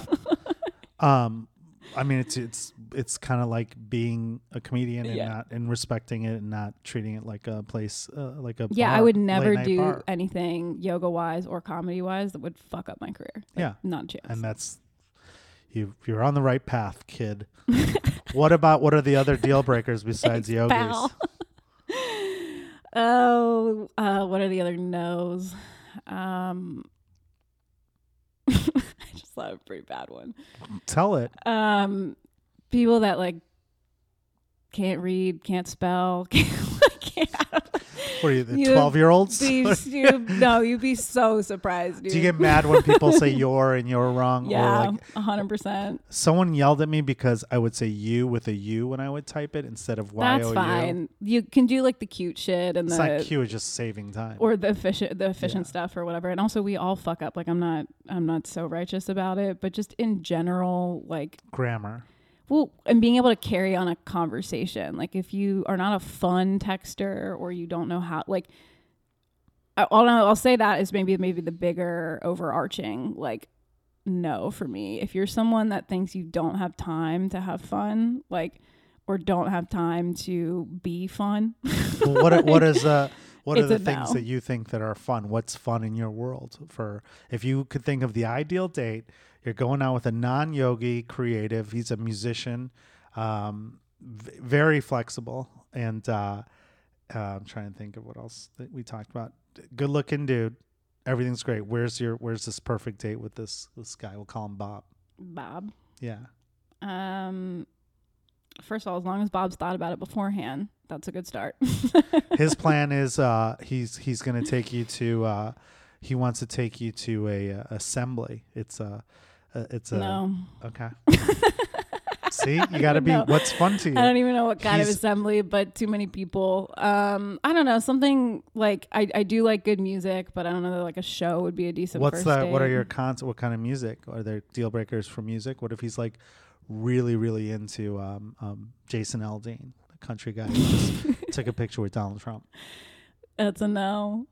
Um, I mean, it's it's it's kind of like being a comedian and Yeah. not and respecting it and not treating it like a place, uh, like a yeah, I bar, would never late-night do bar. anything yoga wise or comedy wise that would fuck up my career. Like, Yeah. not a chance. and that's you. You're on the right path, kid. (laughs) what about what are the other deal breakers (laughs) besides Thanks, yogis? pal. (laughs) oh, uh, what are the other no's? Um, I just thought of a pretty bad one. Tell it. Um, people that like can't read, can't spell, (laughs) can't. can't What are you, the You- twelve year olds? be, (laughs) you, no, you'd be so surprised, dude. Do you get mad when people say (laughs) you're and you're wrong? Or yeah, like a hundred percent. someone yelled at me because I would say you with a U when I would type it instead of Y O That's U. fine. You can do like the cute shit and It's the not cute, it's just saving time. or the efficient the efficient stuff or whatever. And also we all fuck up. Like I'm not I'm not so righteous about it, but just in general, like Grammar. Well, and being able to carry on a conversation. Like if you are not a fun texter or you don't know how like I- I'll, I'll say that is maybe maybe the bigger overarching like no for me. If you're someone that thinks you don't have time to have fun, like or don't have time to be fun, Well, what what (laughs) is uh what are the things no. that you think that are fun? What's fun in your world? For if you could think of the ideal date, you're going out with a non-yogi creative. He's a musician, um, v- very flexible, and uh, uh, I'm trying to think of what else that we talked about. Good-looking dude. Everything's great. Where's your Where's this perfect date with this this guy? We'll call him Bob. Bob. Yeah. Um, first of all, as long as Bob's thought about it beforehand, that's a good start. (laughs) his plan is uh he's he's gonna take you to uh he wants to take you to a, uh assembly it's a uh, it's a no, okay (laughs) see you gotta be No. what's fun to you. I don't even know what kind of assembly, but too many people. Um, I don't know something like I, I do like good music, but I don't know that like a show would be a decent. what's first the what are your cons what kind of music are there deal breakers for music what if he's like really really into um um jason aldean country guy who just (laughs) took a picture with donald trump That's a no.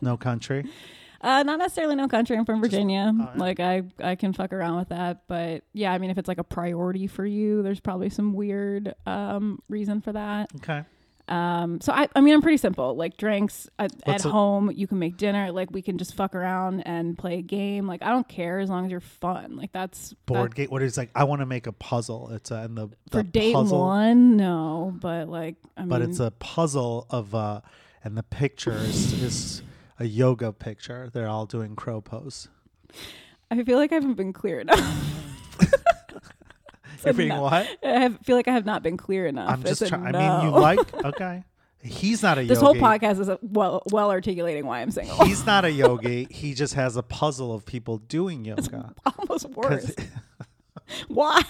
no country (laughs) Uh, not necessarily no country. I'm from Virginia. oh. Like I, I can fuck around with that. But yeah, I mean, if it's like a priority for you, there's probably some weird um reason for that. okay Um, so I, I mean, I'm pretty simple. Like drinks at, at a- home, you can make dinner. Like we can just fuck around and play a game. Like I don't care as long as you're fun. Like that's board that- game what is like i want to make a puzzle it's uh, and the, for the date puzzle one. No, but like I mean, but it's a puzzle of uh and the picture is, (laughs) is a yoga picture they're all doing crow pose I feel like I haven't been clear enough. (laughs) (laughs) you're being no. what I have, feel like I have not been clear enough. i'm just It's trying i mean you like (laughs) okay he's not a this yogi whole podcast is a, well well articulating why I'm single. he's not a (laughs) yogi he just has a puzzle of people doing yoga Almost worse. Why?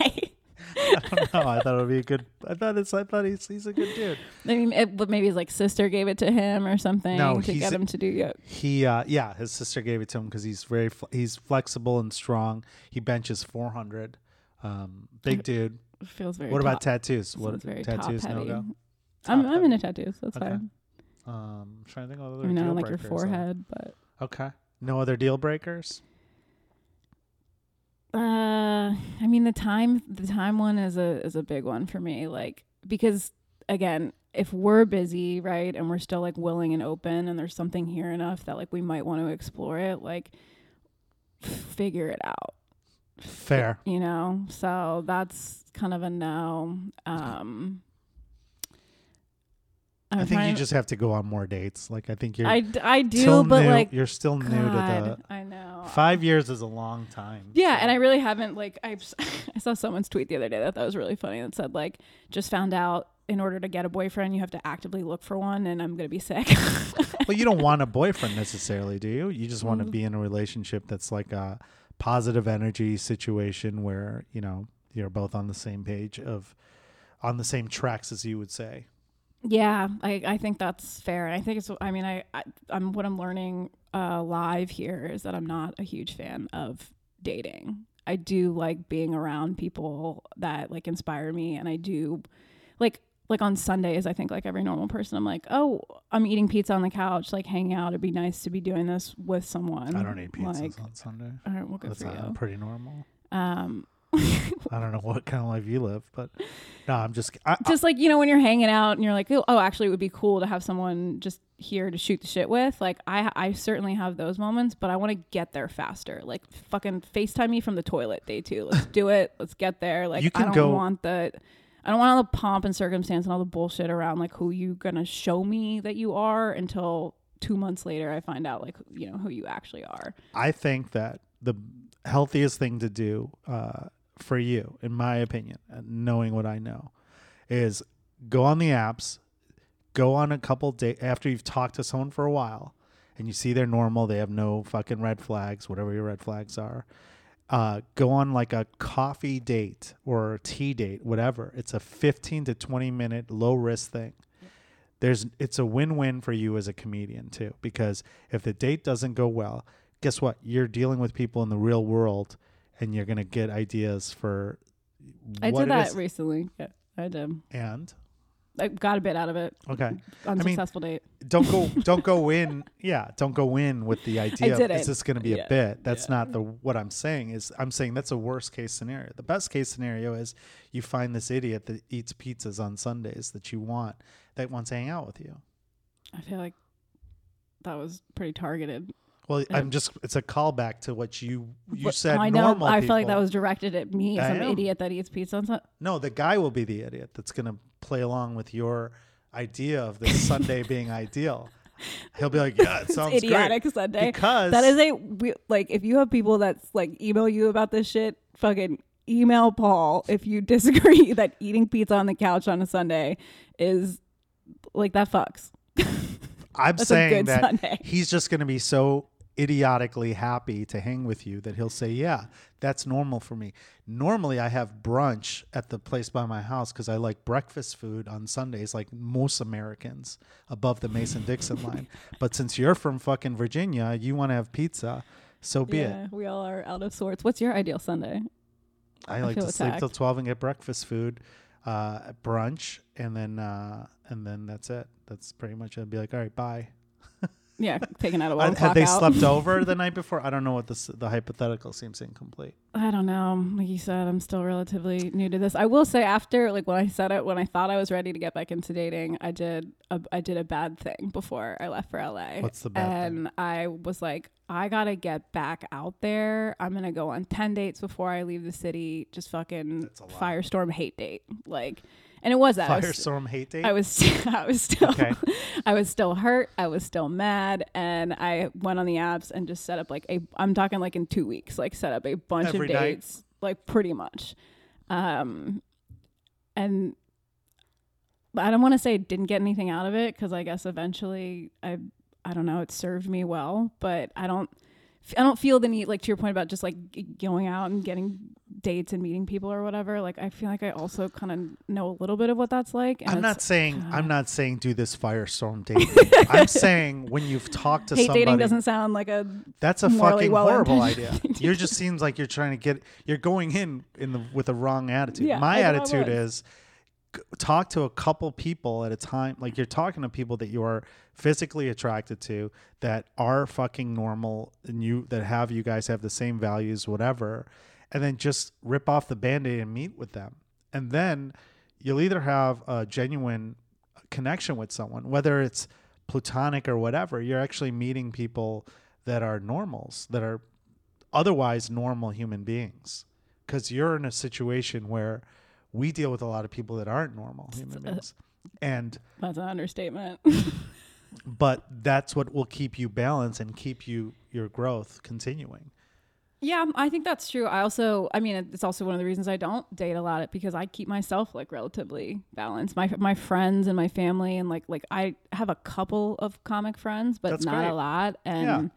i don't know i thought it would be a good i thought it's i thought he's he's a good dude I mean, it, but maybe his like sister gave it to him or something No, to get him to do yoga. he uh yeah his sister gave it to him because he's very fl- he's flexible and strong he benches 400 um big dude Feels very. what about top- tattoos what very tattoos no go (laughs) I'm I'm into tattoos. That's Okay. fine. Um, I'm trying to think of I other mean, I deal don't like your forehead, but Okay. No other deal breakers. uh, I mean the time the time one is a is a big one for me. Like because again, if we're busy, right, and we're still like willing and open, and there's something here enough that like we might want to explore it, like figure it out. Fair. You know, so that's kind of a no. Um, I'm I think you just have to go on more dates. Like I think you're I, I do, still but new. like you're still new to the I know. five years is a long time. Yeah, so- and I really haven't like I (laughs) I saw someone's tweet the other day that that was really funny that said like just found out in order to get a boyfriend you have to actively look for one and I'm gonna be sick. well, you don't (laughs) want a boyfriend necessarily, do you? You just want to Mm. be in a relationship that's like a positive energy situation where you know you're both on the same page of on the same tracks as you would say. yeah, I I think that's fair. I think it's I mean I, I I'm what I'm learning uh live here is that I'm not a huge fan of dating. I do like being around people that like inspire me and I do like like on Sundays, I think like every normal person, I'm like, oh, I'm eating pizza on the couch, like hanging out. It'd be nice to be doing this with someone. I don't eat pizzas Like, on Sunday. all right, well, good That's for you. pretty normal. Um, I don't know what kind of life you live, but no, I'm just I, just like you know, when you're hanging out and you're like, oh, oh, actually, it would be cool to have someone just here to shoot the shit with. Like, I, I certainly have those moments, but I want to get there faster. Like, fucking Facetime me from the toilet, day two. Let's do it. Let's get there. Like, I don't go- want the. I don't want all the pomp and circumstance and all the bullshit around like who you gonna show me that you are until two months later I find out like you know who you actually are. I think that the healthiest thing to do uh, for you, in my opinion, knowing what I know, is go on the apps, go on a couple days after you've talked to someone for a while, and you see they're normal, they have no fucking red flags, whatever your red flags are. Uh, go on like a coffee date or a tea date, whatever. It's a 15 to 20 minute low risk thing. There's it's a win-win for you as a comedian too because if the date doesn't go well, guess what? You're dealing with people in the real world and you're going to get ideas for I did that recently. Yeah, I did. and I got a bit out of it. okay. Unsuccessful date. Don't go (laughs) don't go in. Yeah, don't go in with the idea of is this going to be a bit. That's Yeah. not the what I'm saying is I'm saying that's a worst case scenario. The best case scenario is you find this idiot that eats pizzas on Sundays that you want that wants to hang out with you. I feel like that was pretty targeted. Well. I'm just it's a callback to what you you But said I know. normal I feel like that was directed at me, I some know. idiot that eats pizza on Sun- No, the guy will be the idiot that's going to play along with your idea of this (laughs) Sunday being ideal. He'll be like, "Yeah, it sounds idiotic great." Sunday. Because that is a we, like if you have people that's like email you about this shit, fucking email Paul if you (laughs) disagree that eating pizza on the couch on a Sunday is like that fucks. I'm (laughs) That's a saying good that Sunday. he's just going to be so idiotically happy to hang with you that he'll say, "Yeah, that's normal for me." Normally, I have brunch at the place by my house because I like breakfast food on Sundays, like most Americans above the Mason Dixon line. (laughs) But since you're from fucking Virginia, you want to have pizza, so be it. We all are out of sorts. What's your ideal Sunday? I I like to sleep till twelve and get breakfast food, uh, brunch, and then uh, and then that's it. That's pretty much. it. I'd be like, all right, bye. Yeah, taking out a (laughs) Uh, one Had they out. slept over the (laughs) night before? I don't know what this the hypothetical seems incomplete. I don't know. Like you said, I'm still relatively new to this. I will say after like when I said it, when I thought I was ready to get back into dating, I did a, I did a bad thing before I left for LA. What's the bad thing? and thing? I was like, I gotta get back out there. I'm gonna go on ten dates before I leave the city. Just fucking That's a lot. firestorm hate date. Like, and it was that. I was- Firestorm hate date. I was (laughs) I was still Okay. (laughs) I was still hurt. I was still mad, and I went on the apps and just set up like a. I'm talking like in two weeks, like set up a bunch Every of night? dates, like pretty much. Um, and I don't want to say I didn't get anything out of it because I guess eventually I I don't know it served me well, but I don't. I don't feel the need, like to your point about just like going out and getting dates and meeting people or whatever. Like I feel like I also kind of know a little bit of what that's like. and I'm not saying God. I'm not saying do this firestorm (laughs) date. I'm saying when you've talked to hate somebody, dating doesn't sound like a that's a fucking horrible well-intentioned (laughs) idea. You just seems like you're trying to get you're going in in the with the wrong attitude. Yeah, My I know I attitude is talk to a couple people at a time. Like you're talking to people that you are physically attracted to that are fucking normal and you that have you guys have the same values, whatever, and then just rip off the band-aid and meet with them. And then you'll either have a genuine connection with someone, whether it's platonic or whatever, you're actually meeting people that are normals, that are otherwise normal human beings because you're in a situation where we deal with a lot of people that aren't normal human (laughs) beings and That's an understatement. (laughs) but that's what will keep you balanced and keep you your growth continuing Yeah, I think that's true. I also, I mean, it's also one of the reasons I don't date a lot because I keep myself like relatively balanced. My my friends and my family and like like I have a couple of comic friends, but That's not great. a lot. And Yeah.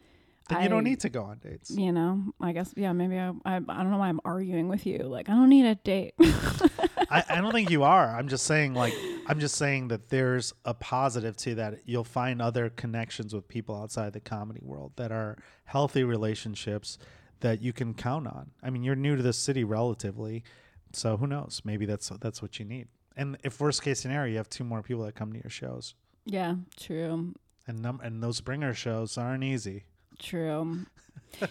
then you don't need to go on dates you know, I guess yeah, maybe I, I I don't know why I'm arguing with you. Like I don't need a date. (laughs) I, I don't think you are. I'm just saying like i'm just saying that there's a positive to that. You'll find other connections with people outside the comedy world that are healthy relationships that you can count on. I mean you're new to this city relatively so who knows? Maybe that's that's what you need. And if worst case scenario you have two more people that come to your shows. Yeah, true. and num- and those bringer shows aren't easy True.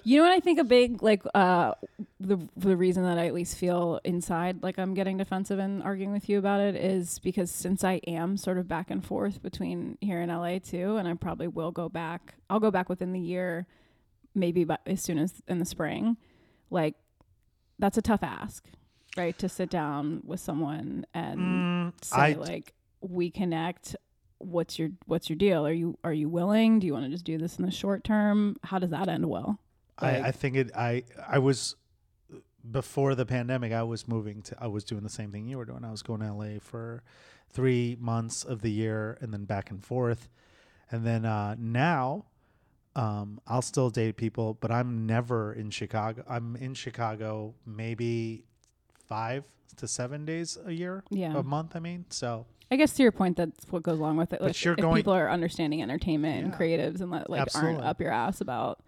you know what I think a big like uh the the reason that I at least feel inside like I'm getting defensive and arguing with you about it is because since I am sort of back and forth between here and LA too and I probably will go back I'll go back within the year maybe by, as soon as in the spring like that's a tough ask right to sit down with someone and Mm, say I- like we connect what's your what's your deal are you are you willing do you want to just do this in the short term how does that end well I, I think it I I was before the pandemic I was moving to I was doing the same thing you were doing. I was going to LA for three months of the year and then back and forth. And then uh now um I'll still date people, but I'm never in Chicago. I'm in Chicago maybe five to seven days a year. Yeah. A month, I mean. So i guess to your point that's what goes along with it. But like you're if going- people are understanding entertainment and creatives and like aren't up your ass about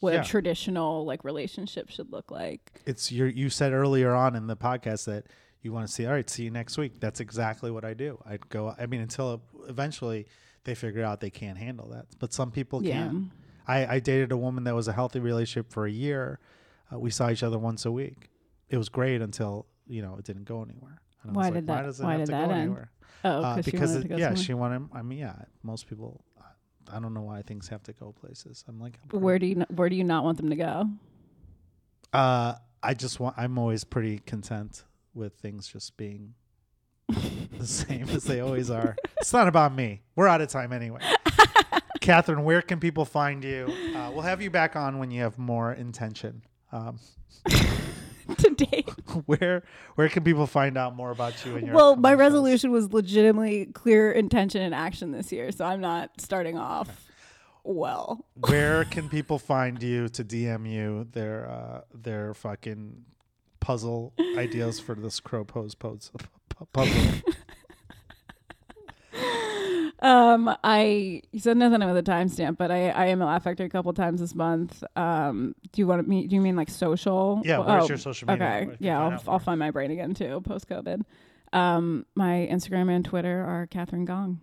what Yeah. a traditional like relationship should look like. It's your you said earlier on in the podcast that you want to see all right see you next week. That's exactly what i do. I'd go i mean until eventually they figure out they can't handle that. But some people Yeah. can I, I dated a woman that was a healthy relationship for a year. Uh, we saw each other once a week. It was great until you know it didn't go anywhere. And I was Why like, did why that- does it why have did to that go end? anywhere oh uh, because it- yeah somewhere. she wanted i mean yeah most people I don't know why things have to go places. I'm like, I'm where do you n- where do you not want them to go Uh, I just want. I'm always pretty content with things just being (laughs) the same as they always are. It's not about me. We're out of time anyway. (laughs) Catherine, where can people find you? Uh, we'll have you back on when you have more intention. Um, (laughs) (laughs) today (laughs) where where can people find out more about you and your? well my resolution was legitimately clear intention and action this year so i'm not starting off well Where (laughs) can people find you to DM you their uh, their fucking puzzle ideas for this crow pose pose puzzle? Um, I you said nothing with a timestamp, but I I am Factory a couple times this month. Um, do you want me? Do you mean like social? Yeah, where's your social media? Okay, yeah, I'll, I'll find my brain again too post COVID. Um, my Instagram and Twitter are Catherine Gong,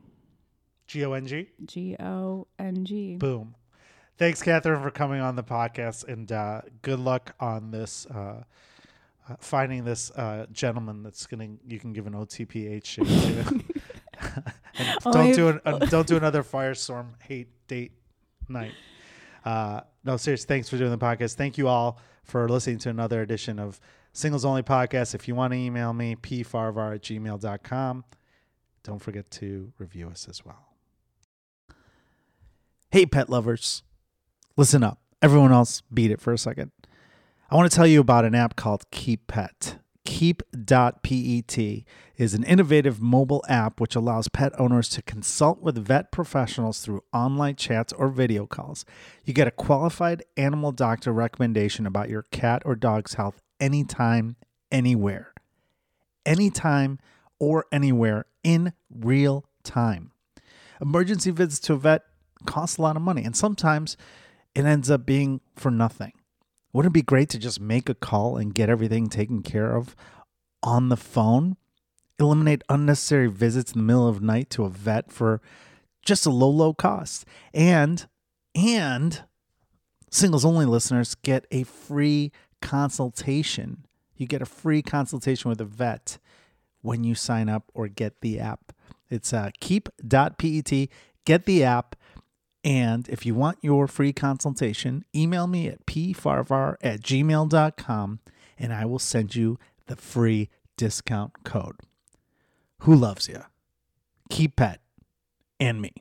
G O N G. G O N G. Boom. Thanks, Catherine, for coming on the podcast, and uh, good luck on this. Uh, uh, finding this uh, gentleman that's gonna you can give an OTPH to. (laughs) (laughs) and don't do an, (laughs) uh, don't do another firestorm hate date night. Uh, no, seriously, thanks for doing the podcast. Thank you all for listening to another edition of Singles Only Podcast. If you want to email me, pfarvar at gmail.com. Don't forget to review us as well. Hey, pet lovers. Listen up. Everyone else, beat it for a second. I want to tell you about an app called Keep Pet. Keep.pet is an innovative mobile app which allows pet owners to consult with vet professionals through online chats or video calls. You get a qualified animal doctor recommendation about your cat or dog's health anytime, anywhere. Anytime or anywhere in real time. Emergency visits to a vet cost a lot of money, and sometimes it ends up being for nothing. Wouldn't it be great to just make a call and get everything taken care of on the phone? Eliminate unnecessary visits in the middle of the night to a vet for just a low, low cost. And, and singles only listeners get a free consultation. You get a free consultation with a vet when you sign up or get the app. It's uh, keep.pet. Get the app And if you want your free consultation, email me at pfarvar at gmail.com and I will send you the free discount code. Who loves you? Keep Pet and me.